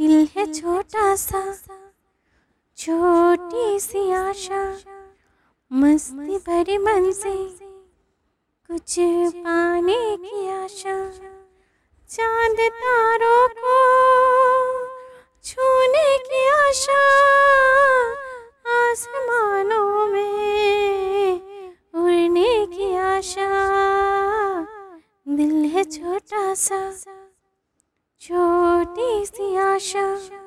दिल है छोटा सा छोटी सी आशा, मस्ती भरी मन से कुछ पाने की आशा, चाँद तारों को छूने की आशा, आसमानों में उड़ने की आशा। दिल है छोटा सा छोटी सी आशा